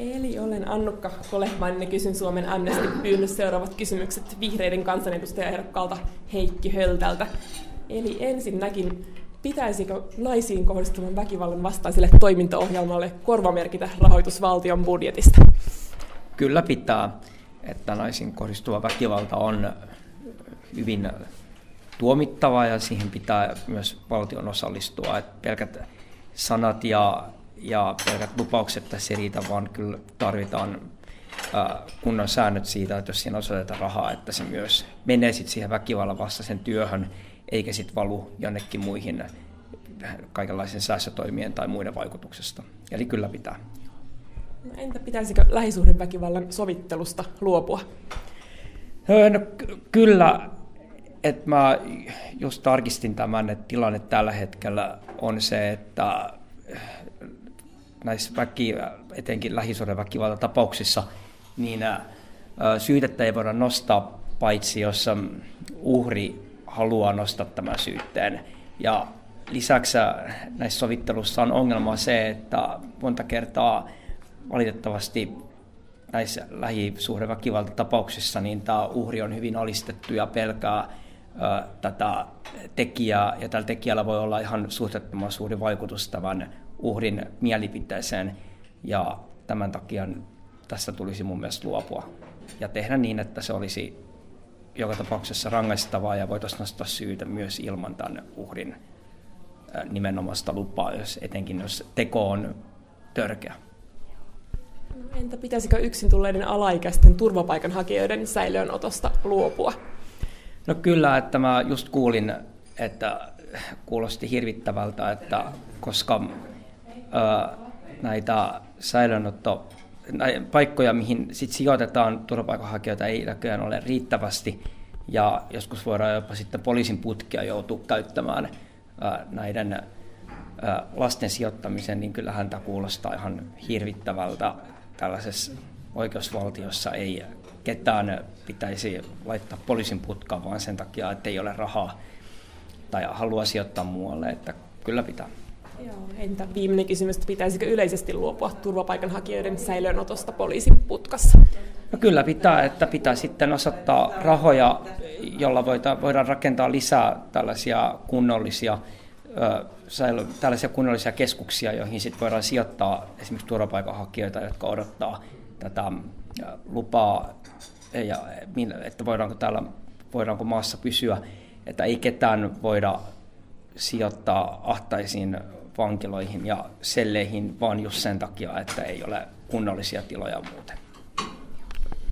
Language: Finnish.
Eli olen Annukka Kolehmainen ja kysyn Suomen Amnesty pyynnössä seuraavat kysymykset vihreiden kansanedustajaehdokkaalta Heikki Höltältä. Eli ensinnäkin, pitäisikö naisiin kohdistuvan väkivallan vastaiselle toimintaohjelmalle korvamerkitä rahoitus valtion budjetista? Kyllä pitää, että naisiin kohdistuva väkivalta on hyvin tuomittava ja siihen pitää myös valtion osallistua. Että pelkät sanat ja, ja pelkät lupaukset tässä ei riitä, vaan kyllä tarvitaan kunnon säännöt siitä, että jos siinä osoitetaan rahaa, että se myös menee sitten siihen väkivallan vastaisen työhön, eikä sitten valu jonnekin muihin kaikenlaisen säästötoimien tai muiden vaikutuksesta. Eli kyllä pitää. No entä pitäisikö lähisuhdeväkivallan sovittelusta luopua? No, kyllä että mä just tarkistin tämän, että tilanne tällä hetkellä on se, että näissä väki, etenkin lähisuuden tapauksissa, niin syytettä ei voida nostaa paitsi jos uhri haluaa nostaa tämän syytteen. Ja lisäksi näissä sovittelussa on ongelma se, että monta kertaa valitettavasti näissä lähisuhdeväkivaltatapauksissa niin tämä uhri on hyvin alistettu ja pelkää tätä tekijää, ja tällä tekijällä voi olla ihan suhteettoman suuri vaikutus tämän uhrin mielipiteeseen, ja tämän takia tästä tulisi mun mielestä luopua ja tehdä niin, että se olisi joka tapauksessa rangaistavaa ja voitaisiin nostaa syytä myös ilman tämän uhrin nimenomaista lupaa, jos, etenkin jos teko on törkeä. Entä pitäisikö yksin tulleiden alaikäisten turvapaikanhakijoiden säilöönotosta luopua? No kyllä, että mä just kuulin, että kuulosti hirvittävältä, että koska ö, näitä säilönotto paikkoja, mihin sit sijoitetaan turvapaikanhakijoita, ei näköjään ole riittävästi. Ja joskus voidaan jopa sitten poliisin putkia joutua käyttämään ö, näiden lasten sijoittamisen, niin kyllähän tämä kuulostaa ihan hirvittävältä tällaisessa oikeusvaltiossa ei ketään pitäisi laittaa poliisin putkaan vaan sen takia, että ei ole rahaa tai halua sijoittaa muualle, että kyllä pitää. Joo, entä viimeinen kysymys, pitäisikö yleisesti luopua turvapaikanhakijoiden säilöönotosta poliisin putkassa? No kyllä pitää, että pitää sitten osoittaa rahoja, jolla voidaan rakentaa lisää tällaisia kunnollisia tällaisia kunnollisia keskuksia, joihin sitten voidaan sijoittaa esimerkiksi turvapaikanhakijoita, jotka odottaa tätä lupaa, ja, että voidaanko, täällä, voidaanko maassa pysyä, että ei ketään voida sijoittaa ahtaisiin vankiloihin ja selleihin, vaan just sen takia, että ei ole kunnollisia tiloja muuten.